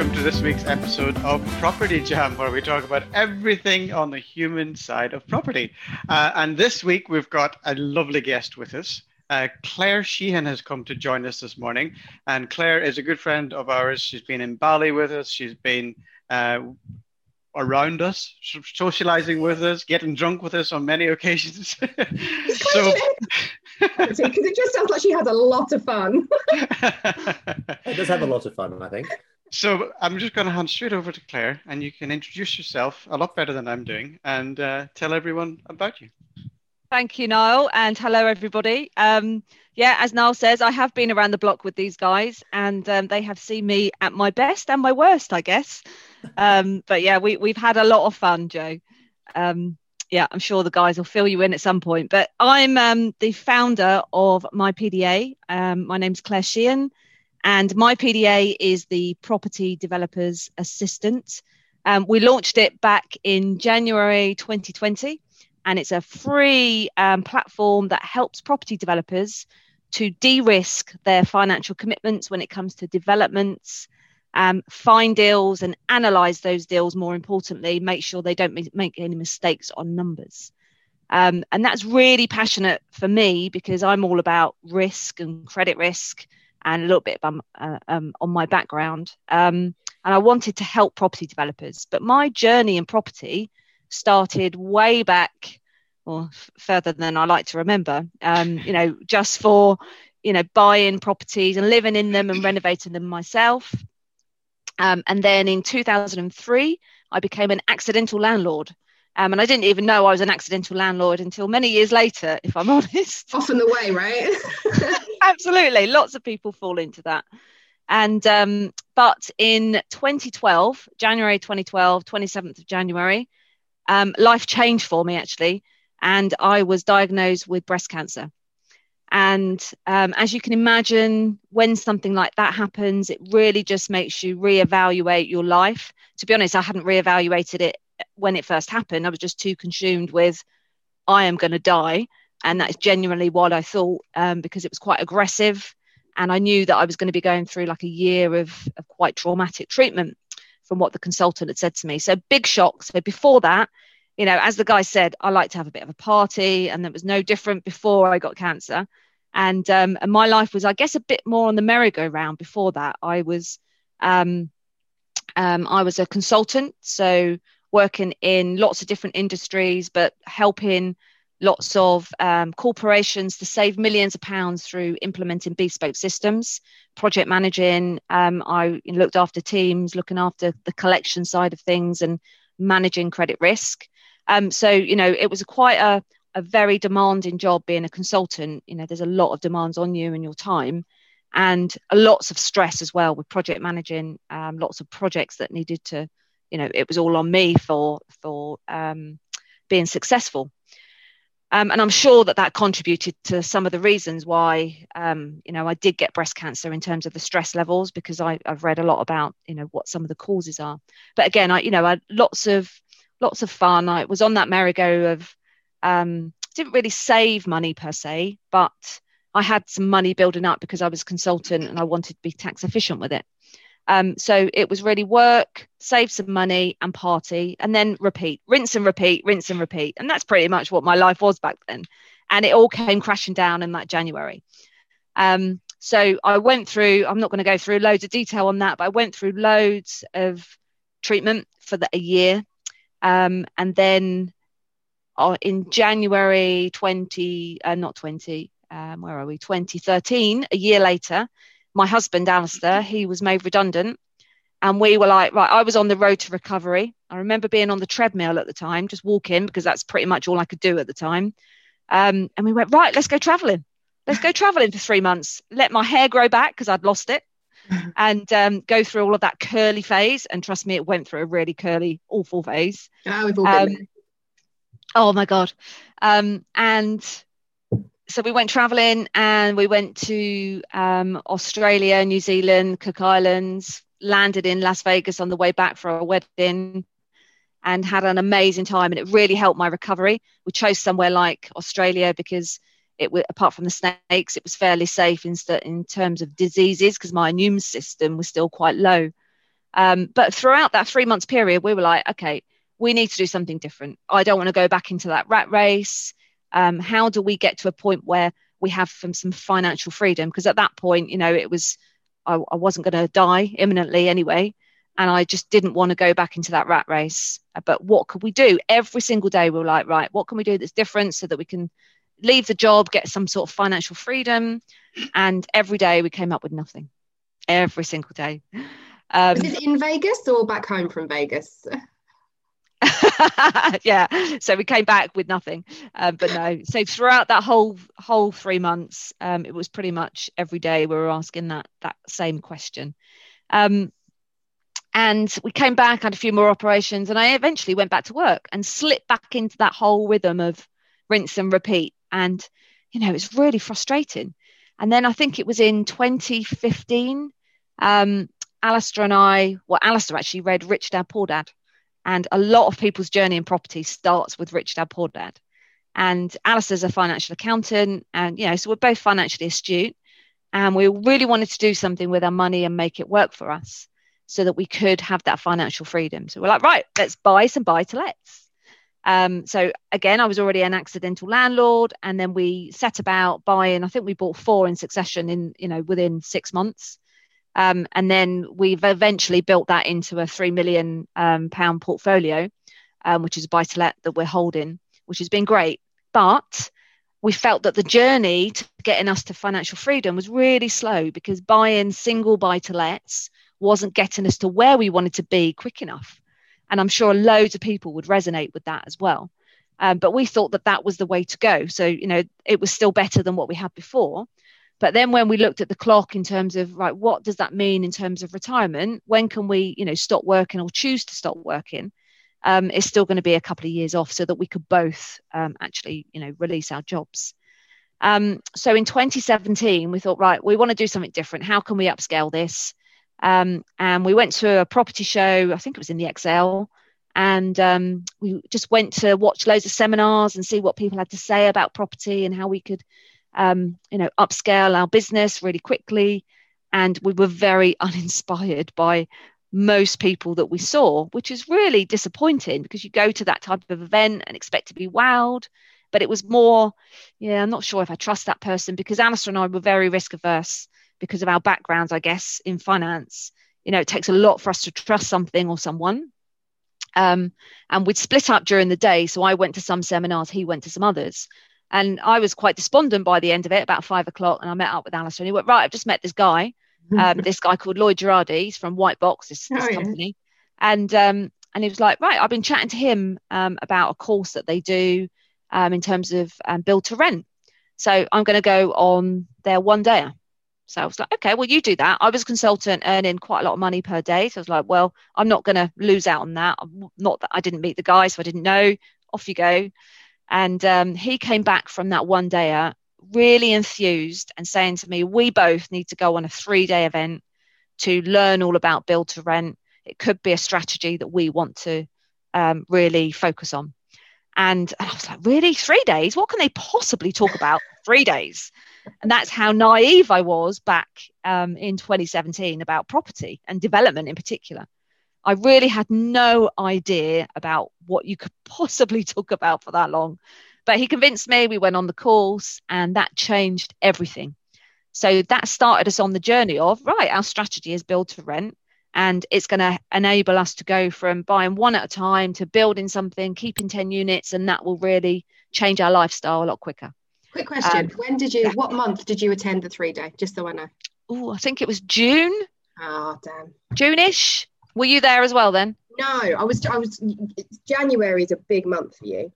Welcome to this week's episode of Property Jam, where we talk about everything on the human side of property. Uh, and this week we've got a lovely guest with us. Uh, Claire Sheehan has come to join us this morning, and Claire is a good friend of ours. She's been in Bali with us. She's been uh, around us, socializing with us, getting drunk with us on many occasions. so. Because it just sounds like she has a lot of fun. It does have a lot of fun, I think. So I'm just going to hand straight over to Claire, and you can introduce yourself a lot better than I'm doing, and uh, tell everyone about you. Thank you, Niall, and hello, everybody. Um, yeah, as Niall says, I have been around the block with these guys, and um, they have seen me at my best and my worst, I guess. Um, but yeah, we, we've had a lot of fun, Joe. Um, yeah, I'm sure the guys will fill you in at some point. But I'm um, the founder of My PDA. Um, my name's Claire Sheehan, and My PDA is the Property Developers Assistant. Um, we launched it back in January 2020 and it's a free um, platform that helps property developers to de-risk their financial commitments when it comes to developments um, find deals and analyze those deals more importantly make sure they don't make any mistakes on numbers um, and that's really passionate for me because i'm all about risk and credit risk and a little bit um, uh, um, on my background um, and i wanted to help property developers but my journey in property started way back or f- further than I like to remember. Um, you know, just for you know buying properties and living in them and renovating them myself. Um, and then in 2003, I became an accidental landlord. Um, and I didn't even know I was an accidental landlord until many years later, if I'm honest. Often the way, right? Absolutely. Lots of people fall into that. And um, but in 2012, January 2012, 27th of January, um, life changed for me actually, and I was diagnosed with breast cancer. And um, as you can imagine, when something like that happens, it really just makes you reevaluate your life. To be honest, I hadn't reevaluated it when it first happened. I was just too consumed with, I am going to die. And that is genuinely what I thought um, because it was quite aggressive. And I knew that I was going to be going through like a year of, of quite traumatic treatment from what the consultant had said to me. So big shock. So before that, you know, as the guy said, I like to have a bit of a party, and it was no different before I got cancer. And um, and my life was, I guess, a bit more on the merry-go-round. Before that, I was, um, um, I was a consultant, so working in lots of different industries, but helping lots of um, corporations to save millions of pounds through implementing bespoke systems, project managing. Um, I looked after teams, looking after the collection side of things, and managing credit risk. Um, so you know, it was quite a a very demanding job being a consultant. You know, there's a lot of demands on you and your time, and lots of stress as well with project managing. Um, lots of projects that needed to, you know, it was all on me for for um, being successful. Um, and I'm sure that that contributed to some of the reasons why, um, you know, I did get breast cancer in terms of the stress levels because I, have read a lot about, you know, what some of the causes are. But again, I, you know, I had lots of lots of fun. I was on that merry-go of um, didn't really save money per se, but I had some money building up because I was consultant and I wanted to be tax efficient with it. Um, so it was really work, save some money, and party, and then repeat, rinse and repeat, rinse and repeat, and that's pretty much what my life was back then. And it all came crashing down in that January. Um, so I went through. I'm not going to go through loads of detail on that, but I went through loads of treatment for the, a year, um, and then uh, in January 20, uh, not 20, um, where are we? 2013, a year later, my husband Alistair, he was made redundant, and we were like, right, I was on the road to recovery. I remember being on the treadmill at the time, just walking because that's pretty much all I could do at the time. Um, and we went, right, let's go traveling. Let's go traveling for three months. Let my hair grow back because I'd lost it. and um, go through all of that curly phase. And trust me, it went through a really curly, awful phase. Oh, we've all been Um. Oh my god! Um, and so we went traveling, and we went to um, Australia, New Zealand, Cook Islands. Landed in Las Vegas on the way back for a wedding, and had an amazing time. And it really helped my recovery. We chose somewhere like Australia because it was apart from the snakes, it was fairly safe in in terms of diseases because my immune system was still quite low. Um, but throughout that three months period, we were like, okay, we need to do something different. I don't want to go back into that rat race. Um, how do we get to a point where we have some, some financial freedom? Because at that point, you know, it was, I, I wasn't going to die imminently anyway. And I just didn't want to go back into that rat race. But what could we do? Every single day, we were like, right, what can we do that's different so that we can leave the job, get some sort of financial freedom? And every day we came up with nothing. Every single day. Um, Was it in Vegas or back home from Vegas? yeah so we came back with nothing um, but no. So throughout that whole whole three months um, it was pretty much every day we were asking that that same question. Um, and we came back had a few more operations and i eventually went back to work and slipped back into that whole rhythm of rinse and repeat. And you know it's really frustrating. And then i think it was in 2015 um, alistair and i well alistair actually read rich dad poor dad and a lot of people's journey in property starts with Rich Dad Poor Dad. And Alistair's a financial accountant, and you know, so we're both financially astute, and we really wanted to do something with our money and make it work for us, so that we could have that financial freedom. So we're like, right, let's buy some buy to lets. Um, so again, I was already an accidental landlord, and then we set about buying. I think we bought four in succession in you know within six months. Um, and then we've eventually built that into a three million um, pound portfolio, um, which is a buy to let that we're holding, which has been great. But we felt that the journey to getting us to financial freedom was really slow because buying single buy to lets wasn't getting us to where we wanted to be quick enough. And I'm sure loads of people would resonate with that as well. Um, but we thought that that was the way to go. So, you know, it was still better than what we had before. But then when we looked at the clock in terms of right, what does that mean in terms of retirement? When can we, you know, stop working or choose to stop working? Um, it's still going to be a couple of years off, so that we could both um, actually, you know, release our jobs. Um, so in 2017, we thought, right, we want to do something different. How can we upscale this? Um, and we went to a property show. I think it was in the ExCeL, and um, we just went to watch loads of seminars and see what people had to say about property and how we could um, you know, upscale our business really quickly. And we were very uninspired by most people that we saw, which is really disappointing because you go to that type of event and expect to be wowed. But it was more, yeah, I'm not sure if I trust that person because Alistair and I were very risk averse because of our backgrounds, I guess, in finance. You know, it takes a lot for us to trust something or someone. Um, and we'd split up during the day. So I went to some seminars, he went to some others. And I was quite despondent by the end of it, about five o'clock. And I met up with Alistair and he went, Right, I've just met this guy, um, this guy called Lloyd Girardi. He's from White Box, this, this Oh, yeah. company. And um, and he was like, Right, I've been chatting to him um, about a course that they do um, in terms of um, build to rent. So I'm going to go on their one day. So I was like, okay, well, you do that. I was a consultant earning quite a lot of money per day. So I was like, well, I'm not going to lose out on that. Not that I didn't meet the guy, so I didn't know. Off you go. And um, he came back from that one day really enthused and saying to me, we both need to go on a three day event to learn all about build to rent. It could be a strategy that we want to um, really focus on. And, and I was like, really? Three days? What can they possibly talk about? three days. And that's how naive I was back um, in 2017 about property and development in particular. I really had no idea about what you could possibly talk about for that long. But he convinced me, we went on the course, and that changed everything. So that started us on the journey of right, our strategy is build to rent, and it's going to enable us to go from buying one at a time to building something, keeping 10 units, and that will really change our lifestyle a lot quicker. Quick question. Um, when did you, yeah. what month did you attend the three day? Just so I know. Oh, I think it was June, Oh, damn. June-ish. Were you there as well then? No, I was, I was, January is a big month for you.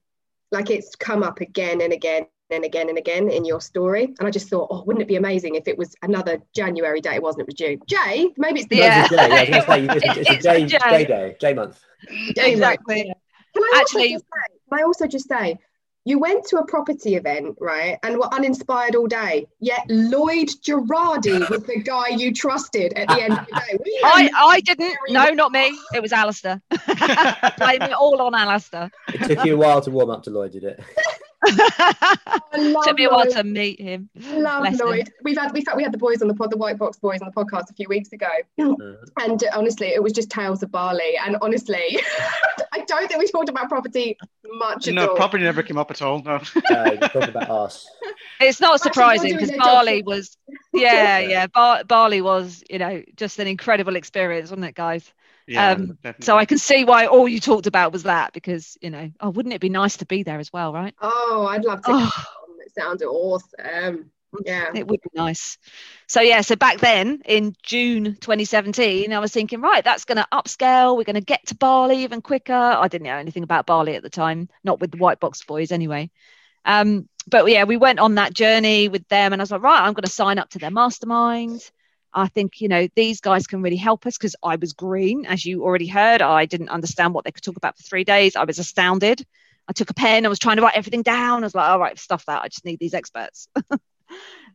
Like it's come up again and again and again and again in your story. And I just thought, oh, wouldn't it be amazing if it was another January day? It wasn't, it was June. Jay, maybe it's the Yeah. It's yeah, I was it's, a- it's It's a J, J. J day, J month. Jay Exactly. month. Can I Actually- also just say, can I also just say, you went to a property event, right, and were uninspired all day. Yet Lloyd Girardi was the guy you trusted at the end of the day. We I, I didn't. No, not me. It was Alistair. Blame it all on Alistair. It took you a while to warm up to Lloyd, did it? I love Took me a while to meet him. Love Bless him. Lloyd. We've had, we fact, we had the boys on the pod, the White Box boys on the podcast a few weeks ago, Mhm. and uh, honestly, it was just tales of Bali. And honestly, I don't think we talked about property much at no, all. property never came up at all. No. Uh, talk about us. It's not surprising because their Bali was, yeah, Yeah. yeah. Bar- Bali was, you know, just an incredible experience, wasn't it, guys? Yeah, Um. So I can see why all you talked about was that because, you know, oh, wouldn't it be nice to be there as well, right? Oh, I'd love to. Oh. come. It sounded awesome. Yeah. It would be nice. So yeah, so back then in June 2017, I was thinking, right, that's going to upscale. We're going to get to Bali even quicker. I didn't know anything about Bali at the time, not with the White Box Boys anyway. Um, but yeah, we went on that journey with them, and I was like, right, I'm going to sign up to their mastermind. I think you know these guys can really help us because I was green, as you already heard. I didn't understand what they could talk about for three days. I was astounded. I took a pen. I was trying to write everything down. I was like, all right, stuff that. I just need these experts.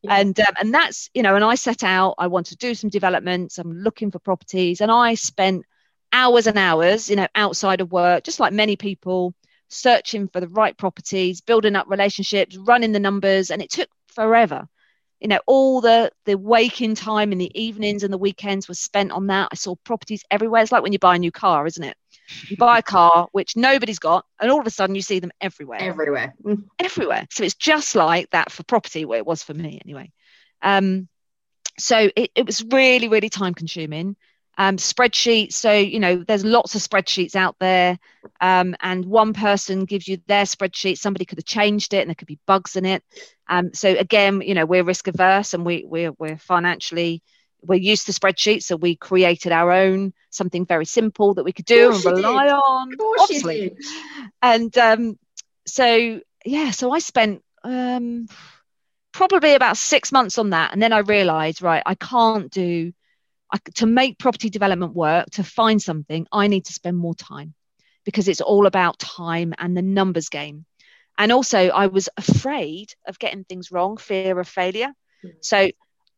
Yeah. and um, and that's you know and i set out i want to do some developments i'm looking for properties and i spent hours and hours you know outside of work just like many people searching for the right properties building up relationships running the numbers and it took forever you know all the the waking time in the evenings and the weekends was spent on that i saw properties everywhere it's like when you buy a new car isn't it you buy a car which nobody's got and all of a sudden you see them everywhere Everywhere. Mm. everywhere. So it's just like that for property, where it was for me anyway. Um, so it, it was really, really time consuming. Um, spreadsheets. So, you know, there's lots of spreadsheets out there. Um, and one person gives you their spreadsheet. Somebody could have changed it and there could be bugs in it. Um, so again, you know, we're risk averse and we, we're, we're financially, we're used to spreadsheets. So we created our own, something very simple that we could do and you did. rely on. Of course obviously and um, so yeah so i spent um, probably about six months on that and then i realized right i can't do I, to make property development work to find something i need to spend more time because it's all about time and the numbers game and also i was afraid of getting things wrong fear of failure Mm. so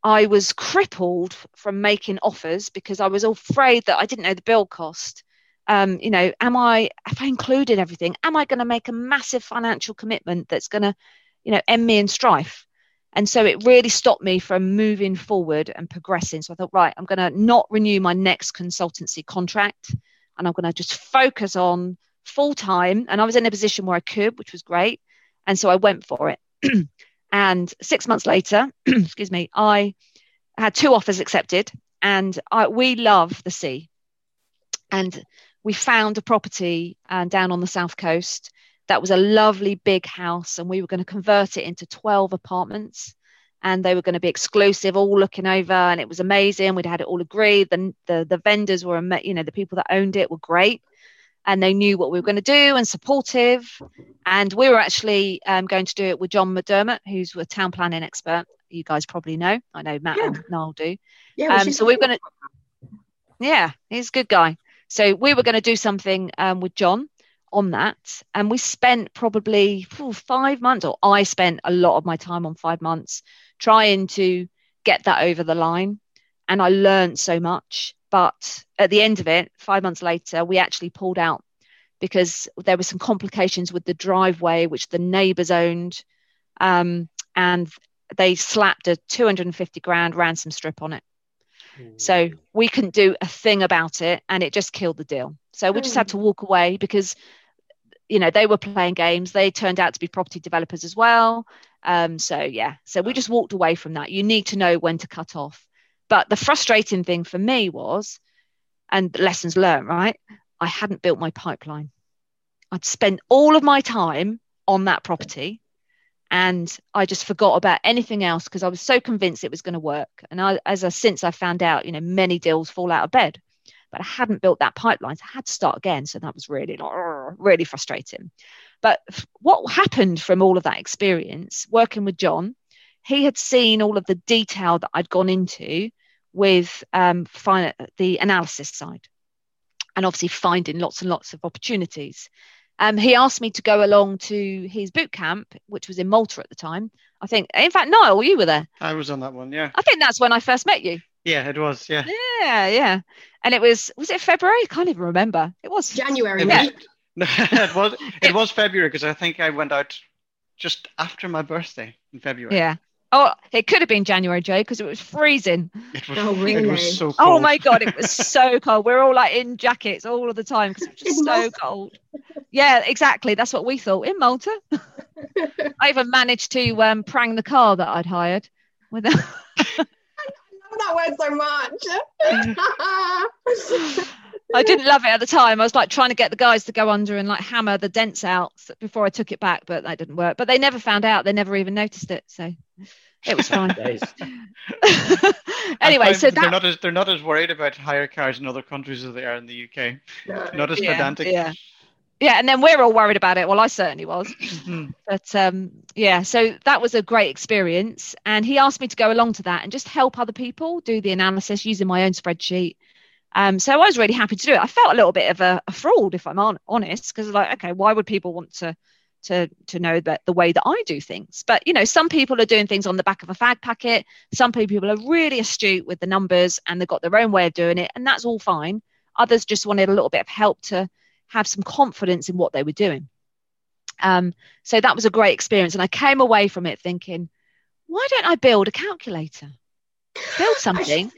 i was crippled from making offers because i was afraid that i didn't know the bill cost um, you know, am I, have I included everything? Am I going to make a massive financial commitment that's going to, you know, end me in strife? And so it really stopped me from moving forward and progressing. So I thought, right, I'm going to not renew my next consultancy contract and I'm going to just focus on full time. And I was in a position where I could, which was great. And so I went for it. and six months later, excuse me, I had two offers accepted and I, we love the sea. And we found a property uh, down on the south coast that was a lovely big house and we were going to convert it into 12 apartments. And they were going to be exclusive all looking over and it was amazing. We'd had it all agreed. The, the, the vendors were you know the people that owned it were great. And they knew what we were going to do and supportive. And we were actually um, going to do it with john mcdermott who's a town planning expert. You guys probably know. I know matt Yeah. and noel do. Yeah, um, so we're going to yeah he's a good guy. So we were going to do something um, with john on that. And we spent probably phew, five months or i spent a lot of my time on five months trying to get that over the line. And i learned so much. But at the end of it five months later we actually pulled out because there were some complications with the driveway which the neighbors owned. Um, and they slapped a 250 grand ransom strip on it. So we couldn't do a thing about it and it just killed the deal. So we just had to walk away because you know they were playing games. They turned out to be property developers as well. Um, so yeah, so we just walked away from that. You need to know when to cut off. But the frustrating thing for me was, and lessons learned, right? I hadn't built my pipeline. I'd spent all of my time on that property and I just forgot about anything else because I was so convinced it was going to work. And I, as I since I found out, you know, many deals fall out of bed, but I hadn't built that pipeline, so I had to start again. So that was really really frustrating. But what happened from all of that experience working with John, he had seen all of the detail that I'd gone into with um, fin- the analysis side and obviously finding lots and lots of opportunities. Um, he asked me to go along to his boot camp, which was in Malta at the time. I think, in fact, Niall, you were there. I was on that one. Yeah. I think that's when I first met you. Yeah, it was. Yeah. Yeah, yeah. And it was, was it February? I can't even remember. It was January. It Yeah. right? was, it was. It was February because I think I went out just after my birthday in February. Yeah. Oh, it could have been January, Joe, because it was freezing. It was. Oh, really? It was so cold. Oh my God, it was so cold. We're all like in jackets all of the time because it was just In so Malta. cold. Yeah, exactly. That's what we thought in Malta. I even managed to um, prang the car that I'd hired. With a- that word so much. I didn't love it at the time. I was like trying to get the guys to go under and like hammer the dents out before I took it back, but that didn't work. But they never found out. They never even noticed it. So it was fine. Days. Anyway, find so they're that not as they're not as worried about hire cars in other countries as they are in the UK. No. Not as Yeah, pedantic. yeah. Yeah, and then we're all worried about it. Well, I certainly was. Mhm. But um, yeah, so that was a great experience. And he asked me to go along to that and just help other people do the analysis using my own spreadsheet. Um, so I was really happy to do it. I felt a little bit of a, a fraud, if I'm on, honest, because like, okay, why would people want to to to know that the way that I do things? But you know, some people are doing things on the back of a fag packet. Some people are really astute with the numbers and they've got their own way of doing it, and that's all fine. Others just wanted a little bit of help to have some confidence in what they were doing. Um, so that was a great experience. And I came away from it thinking, why don't I build a calculator? Build something,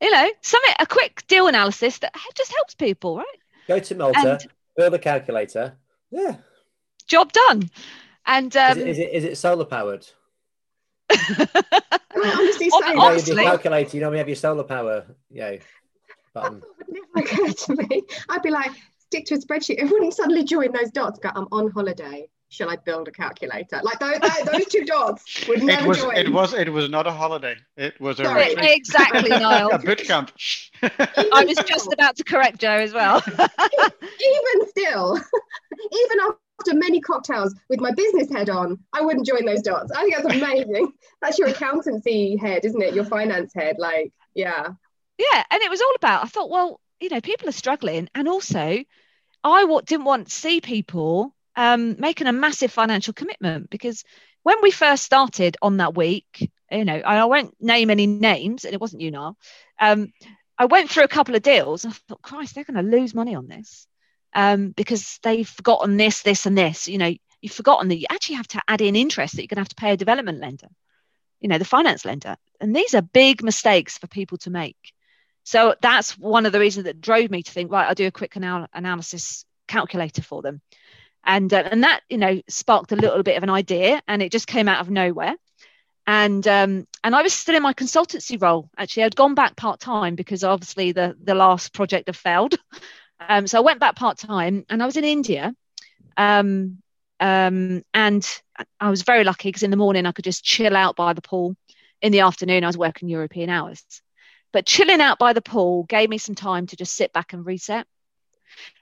you know, something, a quick deal analysis that just helps people, right? Go to Malta, And- build a calculator. Yeah. Job done. And um, is, it, is it is it solar powered? I honestly Hon- You know, your Honestly- calculator. You normally have your solar power. Yeah. Button. would never occur to me. I'd be like, stick to a spreadsheet. It wouldn't suddenly join those dots. Go, I'm on holiday. Shall I build a calculator? Like those, those, those two dots would It never was join. it was it was not a holiday. It was a Sorry. retreat. exactly, Niall. a boot camp. I was just about to correct Joe as well. even still, even after many cocktails with my business head on, I wouldn't join those dots. I think that's amazing. that's your accountancy head, isn't it? Your finance head. Like, yeah. yeah and it was all about i thought well you know people are struggling and also i didn't want to see people um, making a massive financial commitment because when we first started on that week you know i won't name any names and it wasn't you now um, i went through a couple of deals and i thought christ they're going to lose money on this um, because they've forgotten this this and this you know you've forgotten that you actually have to add in interest that you're going to have to pay a development lender you know the finance lender. And these are big mistakes for people to make so that's one of the reasons that drove me to think, right, I'll do a quick anal- analysis calculator for them. And, uh, and that, you know, sparked a little bit of an idea and it just came out of nowhere. And, um, and I was still in my consultancy role. Actually, I'd gone back part time because obviously the, the last project had failed. Um, so I went back part time and I was in India. Um, um, and I was very lucky because in the morning I could just chill out by the pool. In the afternoon, I was working European hours but chilling out by the pool gave me some time to just sit back and reset.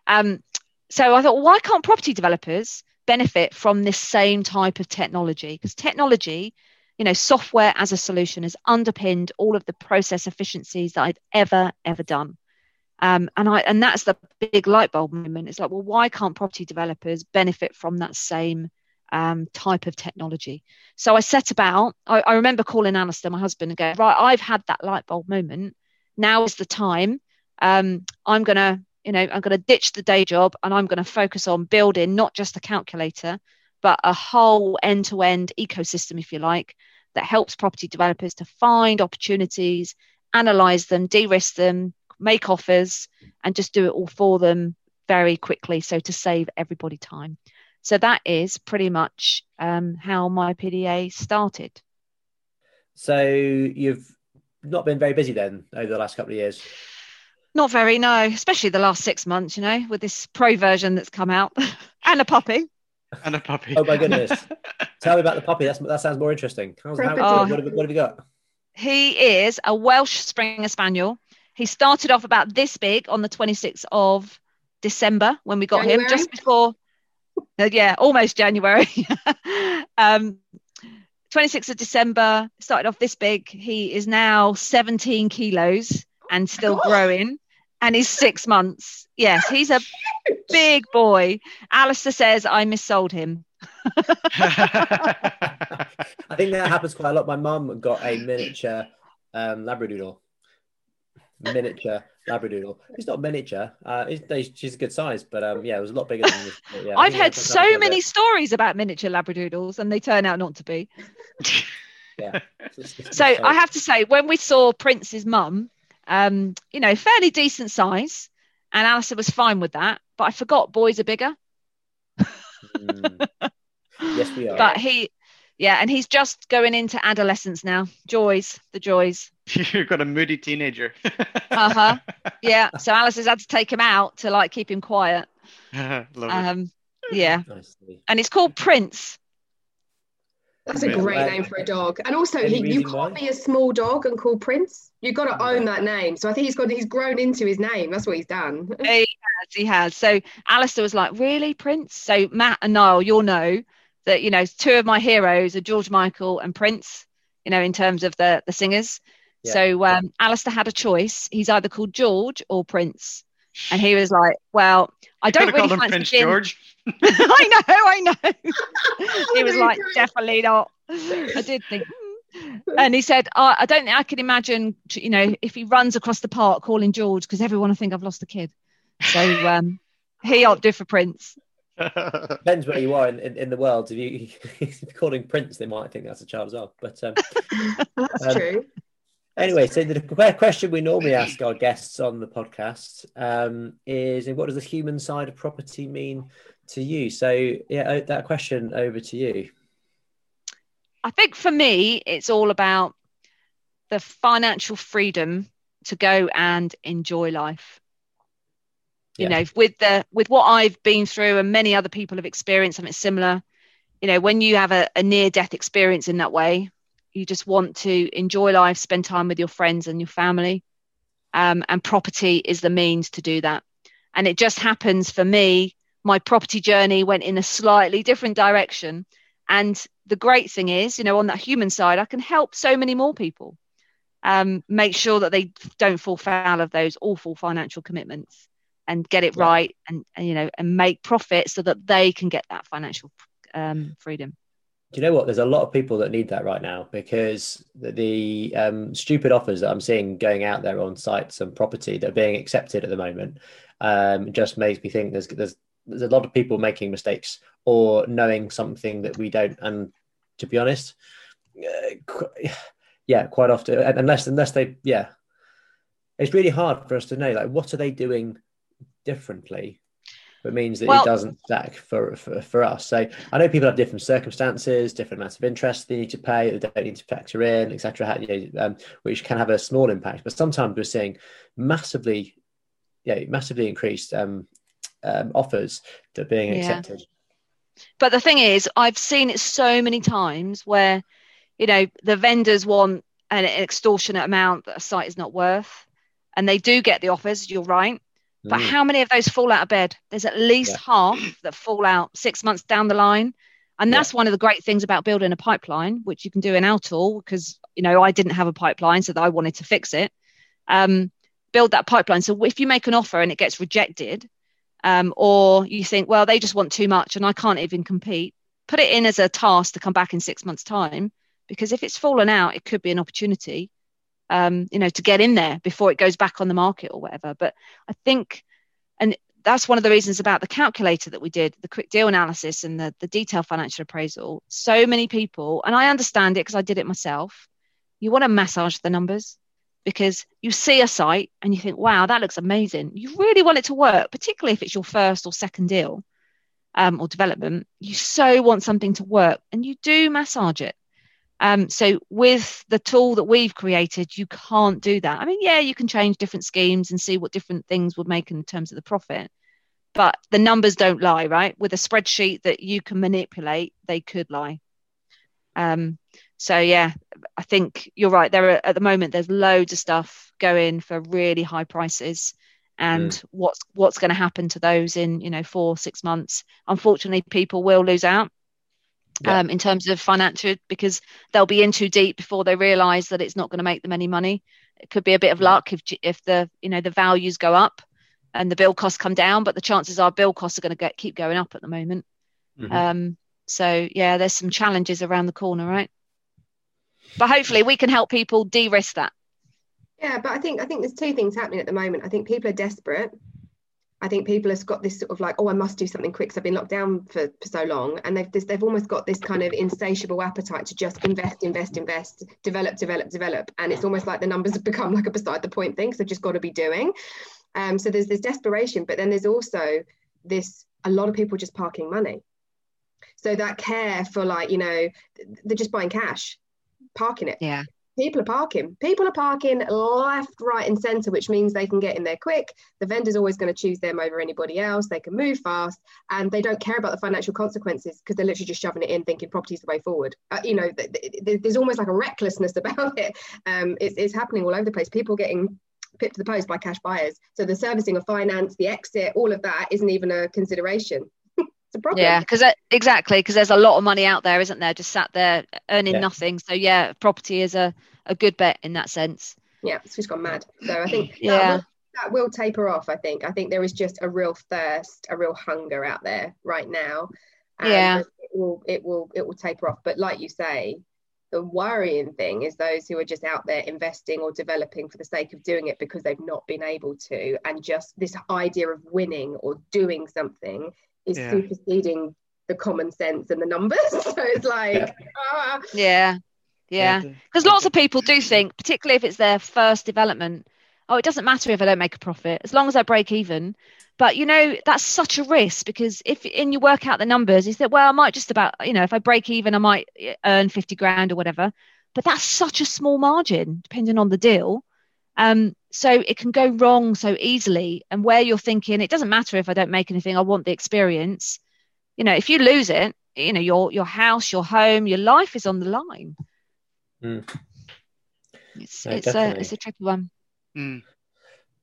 Um, so I thought, why can't property developers benefit from this same type of technology? Because technology, you know, software as a solution has underpinned all of the process efficiencies that I've ever, ever done. Um, and I and that's the big light bulb moment. It's like, well, why can't property developers benefit from that same um, type of technology? So I set about. I, I remember calling Alistair, my husband, and going, right, I've had that light bulb moment. Now is the time. Um, I'm gonna, you know, I'm gonna ditch the day job and I'm gonna focus on building not just a calculator, but a whole end-to-end ecosystem, if you like, that helps property developers to find opportunities, analyze them, de-risk them, make offers, and just do it all for them very quickly. So to save everybody time. So that is pretty much um, how my PDA started. So you've not been very busy then over the last couple of years. Not very, no, especially the last six months, you know, with this pro version that's come out and a puppy. and a puppy. Oh my goodness! Tell me about the puppy. That's, that sounds more interesting. How's, how, Oh. what, have, what have you got? He is a Welsh Springer Spaniel. He started off about this big on the 26th of December when we got him, just before, yeah, almost January. um, 26th of December, started off this big. He is now 17 kilos and still God. growing, and he's six months. Yes, he's a big boy. Alistair says I missold him. I think that happens quite a lot. My mum got a miniature um, Labradoodle. Miniature Labradoodle. It's not miniature. Uh, it's, they- she's a good size, but um, yeah, it was a lot bigger than this. yeah, I I've heard so many bit. stories about miniature Labradoodles, and they turn out not to be. Yeah. So I have to say, when we saw Prince's mum, um, you know, fairly decent size, and Alistair was fine with that. But I forgot boys are bigger. Mm. Yes, we are. But he, yeah, and he's just going into adolescence now. Joys, the joys. You've got a moody teenager. Uh huh. Yeah. So Alice has had to take him out to like keep him quiet. Love it. Um, yeah, Nicely. and it's called Prince. That's a great name for a dog. And also, Any he, you can't why? be a small dog and call Prince. You've got to own that name. So I think he's got he's grown into his name. That's what he's done. He has, he has. So Alistair was like, really, Prince? So Matt and Niall, you'll know that, you know, two of my heroes are George Michael and Prince, you know, in terms of the, the singers. Yeah. So um, Alistair had a choice. He's either called George or Prince. And he was like, well, I You don't really called him fancy Prince being- George. I know, I know. he was like, good. definitely not. I did think. "Hmm." And he said, "I I don't think I can imagine, you know, if he runs across the park calling George because everyone will think I've lost a kid. So um, he opted for Prince. Depends where you are in, in, in the world. If you if you're calling Prince, they might think that's a child as well. But um, That's Um, true. Anyway, so the que- question we normally ask our guests on the podcast um, is what does the human side of property mean to you? So, yeah, that question over to you. I think for me, it's all about the financial freedom to go and enjoy life. You Yeah. know, with the with what I've been through and many other people have experienced something similar, you know, when you have a, a near death experience in that way, you just want to enjoy life, spend time with your friends and your family. Um, and property is the means to do that. And it just happens for me, my property journey went in a slightly different direction. And the great thing is, you know, on that human side, I can help so many more people um, make sure that they don't fall foul of those awful financial commitments and get it Yeah. right and, and, you know, and make profit so that they can get that financial um, freedom. Do you know what? There's a lot of people that need that right now because the, the um, stupid offers that I'm seeing going out there on sites and property that are being accepted at the moment um, just makes me think there's there's there's a lot of people making mistakes or knowing something that we don't. And to be honest, uh, qu- yeah, quite often, unless unless they, yeah, it's really hard for us to know like what are they doing differently. It means that Well- it doesn't stack for, for for us. So I know people have different circumstances, different amounts of interest they need to pay, they don't need to factor in, etc. You know, um, which can have a small impact. But sometimes we're seeing massively, yeah, massively increased um, um, offers that are being Yeah. accepted. But the thing is, I've seen it so many times where, you know, the vendors want an extortionate amount that a site is not worth, and they do get the offers. You're right, but Mm. how many of those fall out of bed? There's at least Yeah. half that fall out six months down the line, and that's one of the great things about building a pipeline, which you can do in our tool because you know I didn't have a pipeline, so that I wanted to fix it. Um, build that pipeline. So if you make an offer and it gets rejected, um, or you think, well, they just want too much and I can't even compete, put it in as a task to come back in six months' time. Because if it's fallen out, it could be an opportunity, um, you know, to get in there before it goes back on the market or whatever. But I think, and that's one of the reasons about the calculator that we did, the quick deal analysis and the, the detailed financial appraisal. So many people, and I understand it because I did it myself, you want to massage the numbers because you see a site and you think, wow, that looks amazing. You really want it to work, particularly if it's your first or second deal um, or development. You so want something to work and you do massage it. Um, so with the tool that we've created, you can't do that. I mean, yeah, you can change different schemes and see what different things would make in terms of the profit, but the numbers don't lie, right? With a spreadsheet that you can manipulate, they could lie. Um, so yeah, I think you're right. There are at the moment there's loads of stuff going for really high prices, and mm. what's what's going to happen to those in you know four six months unfortunately people will lose out yeah. um, in terms of financial because they'll be in too deep before they realize that it's not going to make them any money it could be a bit of luck if if the you know the values go up and the bill costs come down but the chances are bill costs are going to get, keep going up at the moment mm-hmm. um, so yeah there's some challenges around the corner right but hopefully we can help people de-risk that yeah, but I think I think there's two things happening at the moment. I think people are desperate. I think people have got this sort of like, oh, I must do something quick because I've been locked down for, for so long, and they've they've almost got this kind of insatiable appetite to just invest, invest, invest, develop, develop, develop, and it's almost like the numbers have become like a beside the point thing. So they've just got to be doing. Um, so there's this desperation, but then there's also this a lot of people just parking money. So that care for like you know they're just buying cash, parking it. Yeah people are parking. People are parking left, right, and centre, which means they can get in there quick. The vendor's always going to choose them over anybody else. They can move fast, and they don't care about the financial consequences because they're literally just shoving it in, thinking property's the way forward. Uh, you know, th- th- there's almost like a recklessness about it. Um, it's, it's happening all over the place. People getting pipped to the post by cash buyers. So the servicing of finance, the exit, all of that isn't even a consideration. a problem. Yeah, because exactly because there's a lot of money out there, isn't there? Just sat there earning yeah. nothing. So yeah, property is a a good bet in that sense. Yeah, it's just gone mad. So I think yeah. That will, that will taper off. I think. I think there is just a real thirst, a real hunger out there right now. yeah. It will. It will. It will taper off. But like you say, the worrying thing is those who are just out there investing or developing for the sake of doing it because they've not been able to and just this idea of winning or doing something is yeah. superseding the common sense and the numbers. so it's like, yeah. Ah. yeah. Yeah. Because lots of people do think, particularly if it's their first development, oh, it doesn't matter if I don't make a profit as long as I break even. But you know, that's such a risk because if and you work out the numbers, you say, well, I might just about, you know, if I break even, I might earn 50 grand or whatever. But that's such a small margin depending on the deal. Um, so it can go wrong so easily. And where you're thinking, it doesn't matter if I don't make anything, I want the experience. You know, if you lose it, you know, your your house, your home, your life is on the line. Mm. It's no, it's a it's a tricky one. Mm.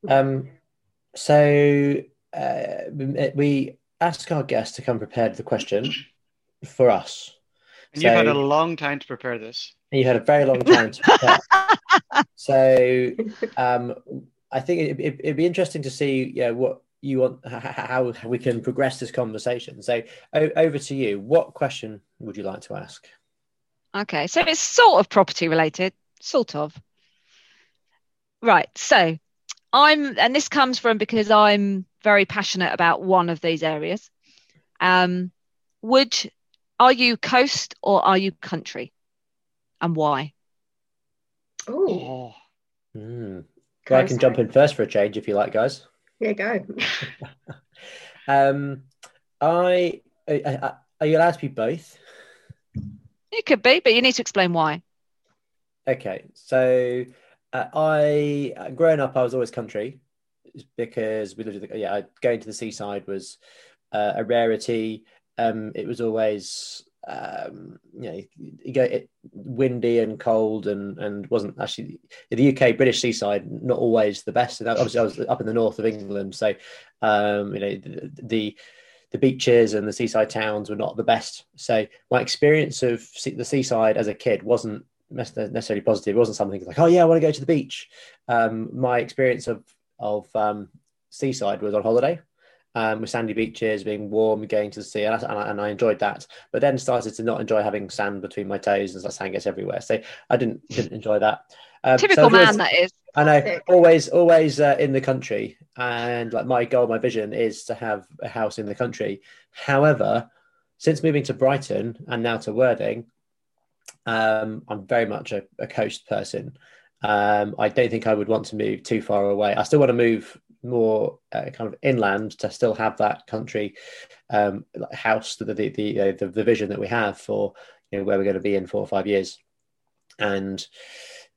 Um, so uh, we ask our guests to come prepared with the question for us. And so, you've had a long time to prepare this. You had a very long time to prepare. so um, I think it, would it, be interesting to see yeah, what you want, how we can progress this conversation. So over to you. What question would you like to ask? Okay, so it's sort of property related, sort of. Right, so I'm, and this comes from because I'm very passionate about one of these areas. Um, would are you coast or are you country, and why? Oh, mm. well, I can jump in first for a change if you like, guys. Yeah, go. um, I, I, are you allowed to be both? It could be, but you need to explain why. Okay, so uh, I uh, growing up, I was always country because we lived. The, yeah, going to the seaside was uh, a rarity. Um, it was always um, you know you go it, windy and cold and and wasn't actually the UK British seaside not always the best. And obviously, I was up in the north of England, so um, you know the, the the beaches and the seaside towns were not the best. So my experience of the seaside as a kid wasn't necessarily positive. It wasn't something like, oh yeah, I want to go to the beach. Um, my experience of of um, seaside was on holiday. Um, with sandy beaches, being warm, going to the sea, and I, and I, enjoyed that. But then started to not enjoy having sand between my toes, as and sand gets everywhere. So I didn't didn't enjoy that. Um, Typical so man, that is. I know, always, always uh, in the country, and like my goal, my vision is to have a house in the country. However, since moving to Brighton and now to Worthing, um, I'm very much a, a coast person. Um, I don't think I would want to move too far away. I still want to move more uh, kind of inland to still have that country um, house, the the the, uh, the the vision that we have for you know where we're going to be in four or five years, and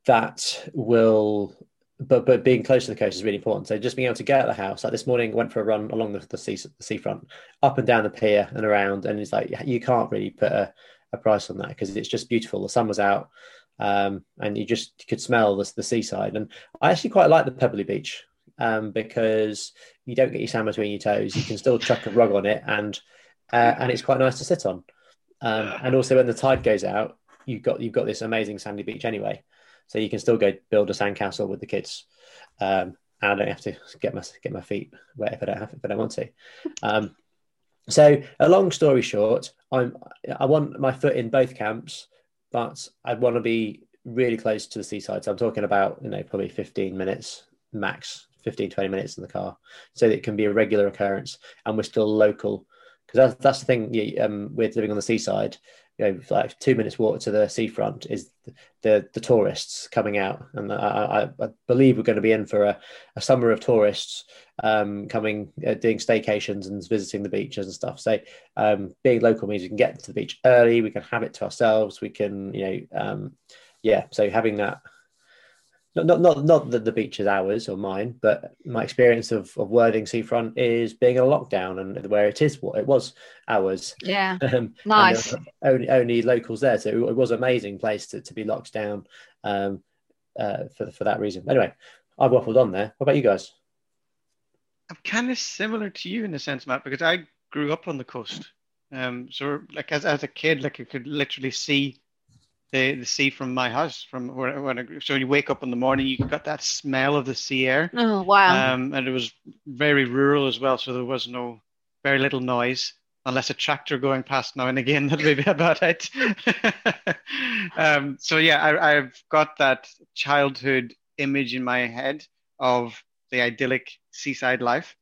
that will but but being close to the coast is really important. So just being able to get out of the house, like this morning, went for a run along the, the sea the seafront, up and down the pier and around, and it's like you can't really put a, a price on that because it's just beautiful. The sun was out, um, and you just could smell the, the seaside. And I actually quite like the Pebbly Beach. um, because you don't get your sand between your toes. You can still chuck a rug on it, and uh, and it's quite nice to sit on. Um, and also, when the tide goes out, you've got you've got this amazing sandy beach anyway, so you can still go build a sandcastle with the kids. Um, I don't have to get my get my feet wet if I don't have if I don't want to. Um, so, a long story short, I'm I want my foot in both camps, but I want to be really close to the seaside. So I'm talking about you know probably 15 minutes max, 15 20 minutes in the car, so that it can be a regular occurrence, and we're still local. Because that's, that's the thing um, with living on the seaside you know, like two minutes walk to the seafront is the, the, tourists coming out, and I, I, I, believe we're going to be in for a, a summer of tourists um, coming, uh, doing staycations and visiting the beaches and stuff. So, um, being local means we can get to the beach early, we can have it to ourselves, we can, you know, um, yeah. So having that not not not, not that the beach is ours or mine, but my experience of, of Worthing seafront is being in a lockdown and where it is what it was ours. Yeah, um, nice. Only only locals there, so it was an amazing place to, to be locked down um, uh, for for that reason. Anyway, I've waffled on there. What about you guys? I'm kind of similar to you in a sense, Matt, because I grew up on the coast. Um, so like as as a kid, like you could literally see the, the sea from my house from where when I, so you wake up in the morning you got that smell of the sea air. Oh wow. Um, and it was very rural as well so there was no very little noise unless a tractor going past now and again that may be about it. Um, so yeah I, I've got that childhood image in my head of the idyllic seaside life.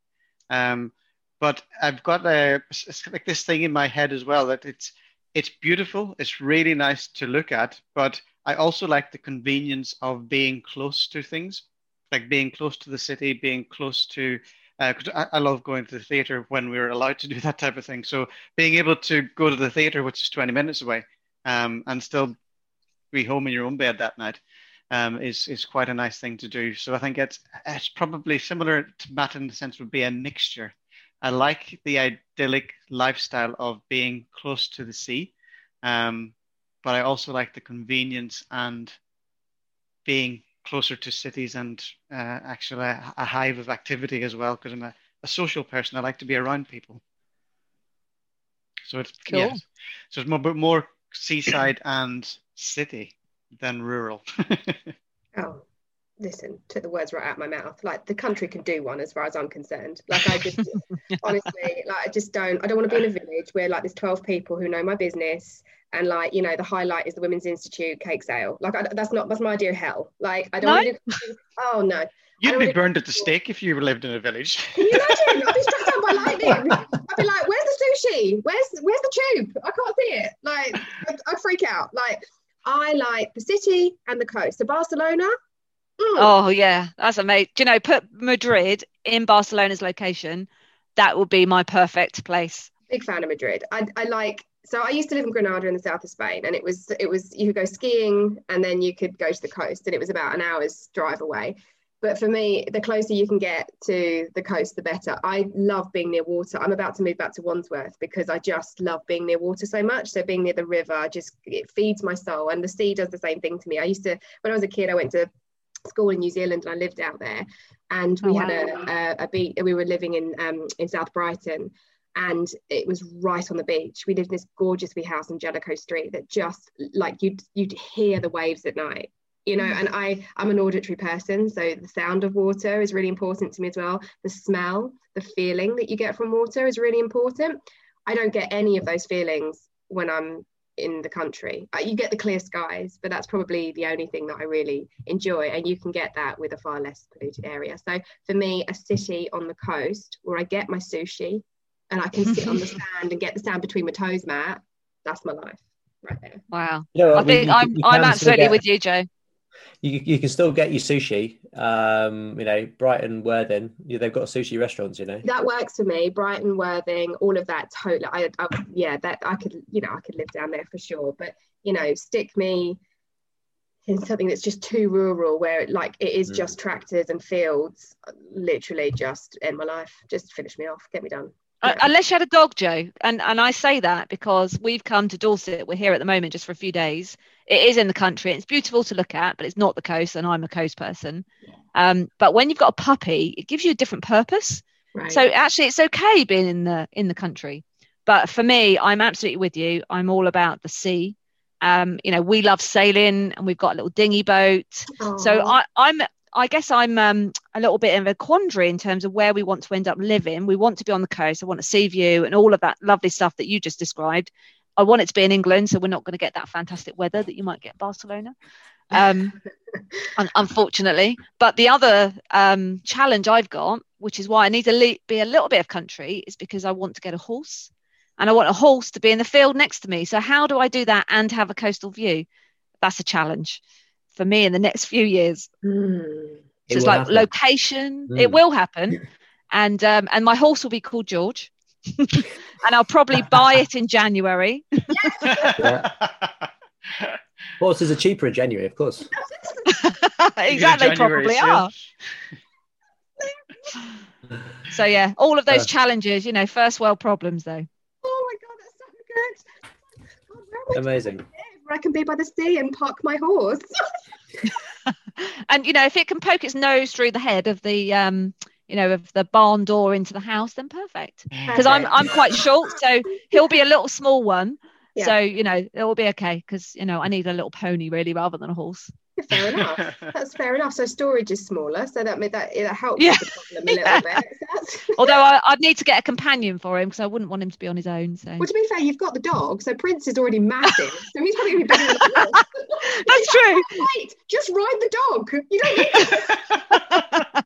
Um, but I've got a like this thing in my head as well that it's it's beautiful. It's really nice to look at, but I also like the convenience of being close to things, like being close to the city, being close to. Because uh, I, I, love going to the theater when we are allowed to do that type of thing. So being able to go to the theater, which is 20 minutes away, um, and still be home in your own bed that night, um, is is quite a nice thing to do. So I think it's it's probably similar to Matt in the sense would be a mixture I like the idyllic lifestyle of being close to the sea, um, but I also like the convenience and being closer to cities and uh, actually a, a, hive of activity as well because I'm a, a, social person. I like to be around people. So it's cool. yeah, so it's more more seaside and city than rural. oh, listen to the words right out of my mouth like the country can do one as far as i'm concerned like i just honestly like i just don't i don't want to be in a village where like there's 12 people who know my business and like you know the highlight is the women's institute cake sale like I, that's not that's my idea of hell like i don't no? do, oh no You'd be burned at the stake if you lived in a village. Can you imagine? I'd be struck down by lightning. I'd be like, "Where's the sushi? Where's where's the tube? I can't see it." Like, I'd, I'd freak out. Like, I like the city and the coast. So Barcelona, Mm. Oh yeah, that's amazing. Do you know, put Madrid in Barcelona's location. That would be my perfect place. Big fan of Madrid. I, I like. So I used to live in Granada in the south of Spain, and it was it was you could go skiing and then you could go to the coast, and it was about an hour's drive away. But for me, the closer you can get to the coast, the better. I love being near water. I'm about to move back to Wandsworth because I just love being near water so much. So being near the river just it feeds my soul, and the sea does the same thing to me. I used to when I was a kid, I went to school in New Zealand and I lived out there. And we oh, had wow. a, a, a beach, we were living in, um, in South Brighton and it was right on the beach. We lived in this gorgeous wee house on Jellicoe Street that just like you'd, you'd hear the waves at night you know and i i'm an auditory person so the sound of water is really important to me as well the smell the feeling that you get from water is really important i don't get any of those feelings when i'm in the country. Uh, you get the clear skies, but that's probably the only thing that I really enjoy. And you can get that with a far less polluted area. So for me, a city on the coast where I get my sushi and I can sit on the sand and get the sand between my toes, Matt, that's my life right there. Wow. You know, I, think you, I'm, you I'm absolutely get, with you, Joe you, you can still get your sushi. Um, you know, Brighton, Worthing, they've got sushi restaurants. You know, that works for me. Brighton, Worthing, all of that. Totally, I, I, yeah, that I could, you know, I could live down there for sure. But you know, stick me in something that's just too rural, where it, like it is mm. just tractors and fields. Literally, just end my life. Just finish me off. Get me done. Uh, unless you had a dog, Joe, and and I say that because we've come to Dorset. We're here at the moment just for a few days. It is in the country. It's beautiful to look at, but it's not the coast, and I'm a coast person. Um, but when you've got a puppy, it gives you a different purpose. Right. So actually, it's okay being in the in the country. But for me, I'm absolutely with you. I'm all about the sea. Um, you know, we love sailing, and we've got a little dinghy boat. So I, I'm, I guess I'm um, a little bit of a quandary in terms of where we want to end up living. We want to be on the coast. I want a sea view and all of that lovely stuff that you just described. I want it to be in England, so we're not going to get that fantastic weather that you might get in Barcelona, um, un- unfortunately. But the other um, challenge I've got, which is why I need to le- be a little bit of country, is because I want to get a horse, and I want a horse to be in the field next to me. So how do I do that and have a coastal view? That's a challenge for me in the next few years. It So it's like happen. location. It Mm. will happen, and um, and my horse will be called George, and I'll probably buy it in January. Horses are cheaper in January, of course. exactly, January probably sale. are. So yeah, all of those Uh. challenges, you know, first world problems though. Oh my god, that's so good. God, Amazing. I where I can be by the sea and park my horse. And you know, if it can poke its nose through the head of the um, you know, of the barn door into the house, then perfect. Because I'm I'm quite short, so he'll be a little small one. Yeah. So you know, it will be okay because you know I need a little pony really rather than a horse. Fair enough. That's fair enough. So storage is smaller, so that made that it helps Yeah. the problem a little Yeah. bit. So Although I, I'd need to get a companion for him because I wouldn't want him to be on his own. So well, to be fair, you've got the dog, so Prince is already massive, so he's probably gonna be bigger than the horse. that's true. Wait, just ride the dog. You don't need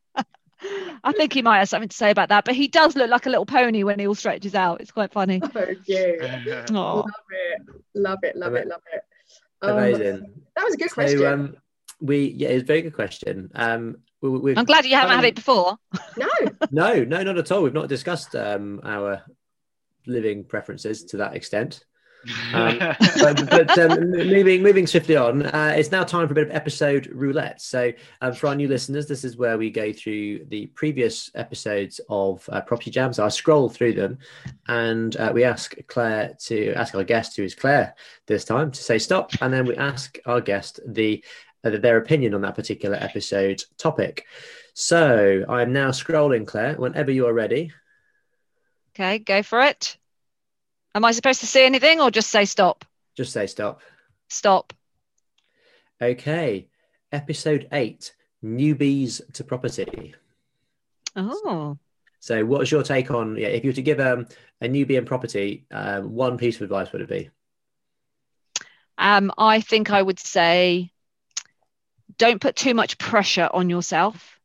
I think he might have something to say about that, but he does look like a little pony when he all stretches out. It's quite funny. Oh, yeah. Love it. Love it. Love it. Love it. Um, Amazing. that was a good question. So, um, we yeah, it's a very good question. Um, we, I'm glad you haven't had Um, it before. no. no, no, not at all. We've not discussed um our living preferences to that extent. Um, but, but um, moving moving swiftly on, uh, it's now time for a bit of episode roulette. So, um, for our new listeners, this is where we go through the previous episodes of uh, Property Jam. So I scroll through them, and uh, we ask Claire to ask our guest, who is Claire this time, to say stop, and then we ask our guest the their opinion on that particular episode topic. So I'm now scrolling, Claire. Whenever you are ready, Okay, go for it. Am I supposed to see anything or just say stop? just say stop. Stop. Okay, episode eight newbies to property. Oh, So, what's your take on yeah? If you were to give um, a newbie in property um, one piece of advice, would it be? um, I think I would say don't put too much pressure on yourself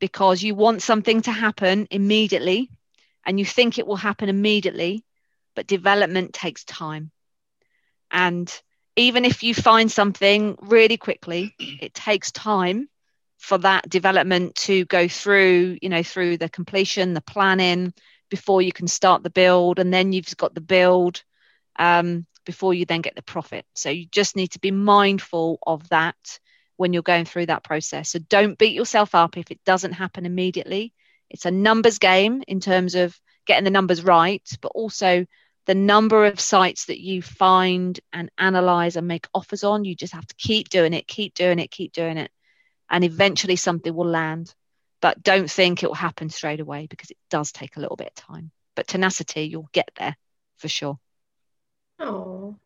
because you want something to happen immediately and you think it will happen immediately, but development takes time. And even if you find something really quickly, it takes time for that development to go through, you know, through the completion, the planning before you can start the build. And then you've got the build um, before you then get the profit. So you just need to be mindful of that when you're going through that process. So don't beat yourself up if it doesn't happen immediately. It's a numbers game in terms of getting the numbers right, but also the number of sites that you find and analyze and make offers on. You just have to keep doing it, keep doing it, keep doing it. And eventually something will land. But don't think it will happen straight away because it does take a little bit of time. But tenacity, you'll get there for sure. Oh,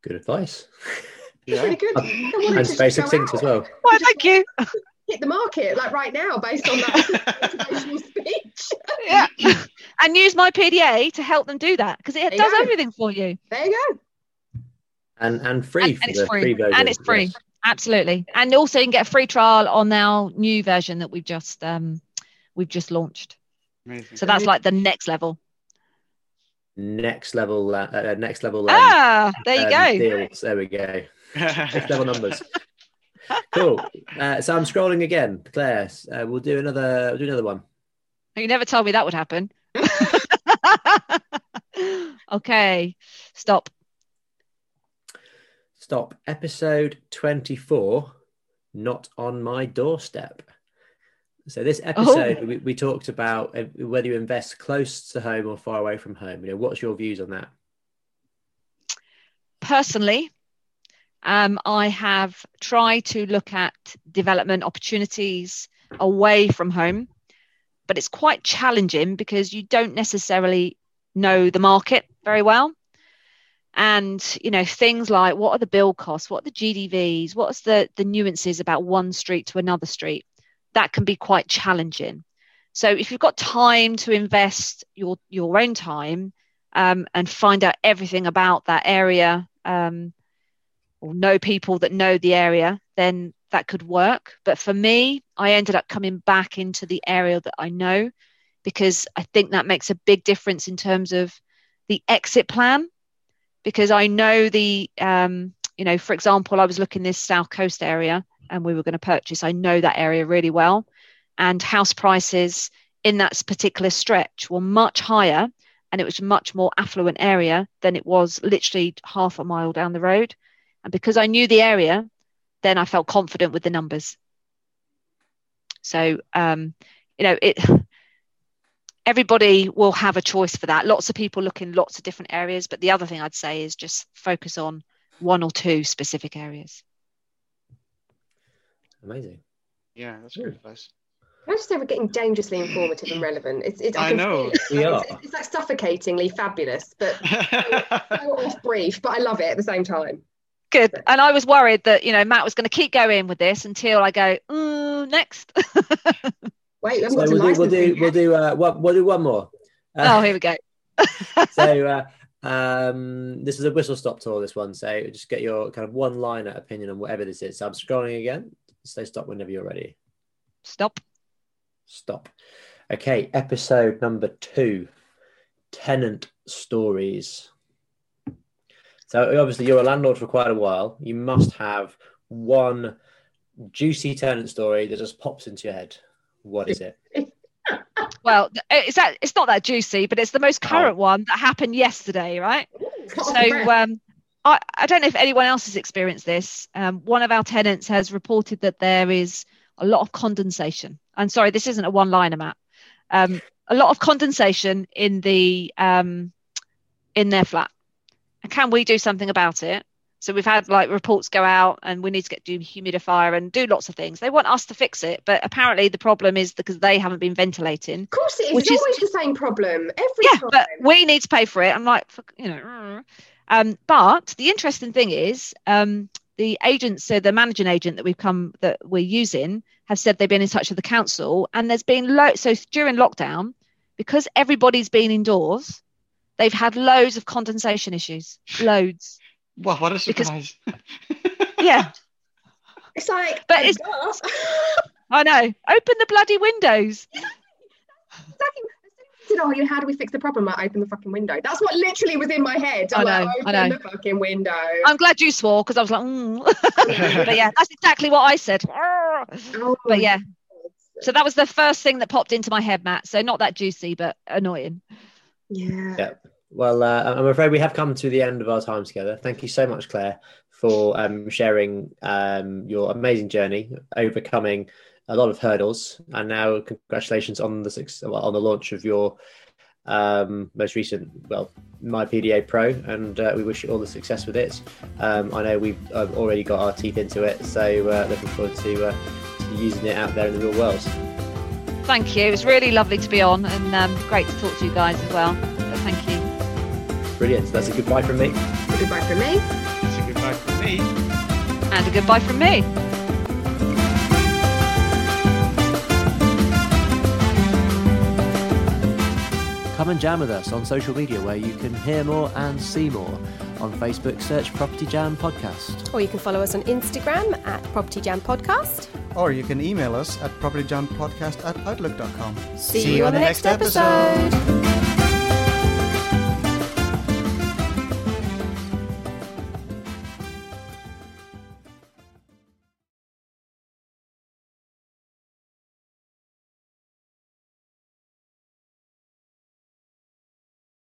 Good advice, it's really good. And to very just succinct as well. Why, thank you. Hit the market like right now based on that motivational speech. Yeah. and use my PDA to help them do that because it There does everything for you. There you go. And and free And- for and it's the free. free. And it's free. yes. Absolutely. And also you can get a free trial on our new version that we've just um we've just launched. Amazing. So that's like the next level. Next level, uh, uh, next level. Um, Ah, there you um, go. Deals. There we go. Next level numbers. Cool. Uh, so I'm scrolling again, Claire. Uh, we'll do another. We'll do another one. You never told me that would happen. okay. Stop. Stop. Episode 24. Not on my doorstep. So this episode, we, we talked about uh, whether you invest close to home or far away from home. You know, what's your views on that? Personally, Um, I have tried to look at development opportunities away from home, but it's quite challenging because you don't necessarily know the market very well. And you know things like what are the build costs, what are the GDVs, what's the the nuances about one street to another street. That can be quite challenging. So if you've got time to invest your your own time um, and find out everything about that area, um, or know people that know the area, then that could work. But for me, I ended up coming back into the area that I know because I think that makes a big difference in terms of the exit plan. Because I know the, um, you know, for example, I was looking this South Coast area and we were going to purchase. I know that area really well, and house prices in that particular stretch were much higher, and it was a much more affluent area than it was literally half a mile down the road. And because I knew the area, then I felt confident with the numbers. So, um, you know, it. Everybody will have a choice for that. Lots of people look in lots of different areas, but the other thing I'd say is just focus on one or two specific areas. Amazing. Yeah, that's good advice. I just say we're getting dangerously informative and relevant. It's, it's I can know. We are. it's like suffocatingly fabulous, but so off brief. But I love it at the same time. Good. And I was worried that, you know, Matt was going to keep going with this until I go, "Mm, next. Wait, we haven't So got to we'll do, we'll do, we'll do, uh, one, we'll do one more. oh, Uh, here we go. so uh, um, this is a whistle stop tour. This one, so just get your kind of one liner opinion on whatever this is. So I'm scrolling again. Say stop whenever you're ready. Stop. Stop. Okay, episode number two, tenant stories. So obviously you're a landlord for quite a while. You must have one juicy tenant story that just pops into your head. What is it? Well, it's that it's not that juicy, but it's the most Oh. current one that happened yesterday, right? It's got off the So um, I, I don't know if anyone else has experienced this. Um, one of our tenants has reported that there is a lot of condensation. I'm sorry, this isn't a one-liner, Matt. Um, a lot of condensation in the um, in their flat. Can we do something about it? So we've had like reports go out, and we need to get dehumidifier and do lots of things. They want us to fix it, but apparently the problem is because they haven't been ventilating. of course, it is. It's is- always the same problem every yeah, time. but we need to pay for it. I'm like, you know. mm. Um, but the interesting thing is, um, the agent, so the managing agent that we've come that we're using, have said they've been in touch with the council, and there's been lo- so during lockdown, because everybody's been indoors, they've had loads of condensation issues, loads. Wow, what a Because- surprise. Yeah, It's like, But it's- duh. I know. Open the bloody windows. Exactly. I said, oh, you know, how do we fix the problem? I open the fucking window. That's what literally was in my head. I'm I know, like, I open know. the fucking window. I'm glad you swore because I was like, mm. but yeah, that's exactly what I said. Oh, But yeah, So that was the first thing that popped into my head, Matt. So not that juicy, but annoying. Yeah. Yeah. Well, uh, I'm afraid we have come to the end of our time together. Thank you so much, Claire, for um, sharing um, your amazing journey, overcoming a lot of hurdles, and now congratulations on the on the launch of your um, most recent, well, My PDA Pro, and uh, we wish you all the success with it. Um, I know we've uh, already got our teeth into it, so uh, looking forward to, uh, to using it out there in the real world. Thank you. It was really lovely to be on and um, great to talk to you guys as well. Thank you. Brilliant. That's a goodbye from me. A Goodbye from me. It's a goodbye from me. And a goodbye from me. Come and jam with us on social media where you can hear more and see more. On Facebook, search Property Jam Podcast. Or you can follow us on Instagram at Property Jam Podcast. Or you can email us at propertyjampodcast at outlook.com. See, you on the next episode.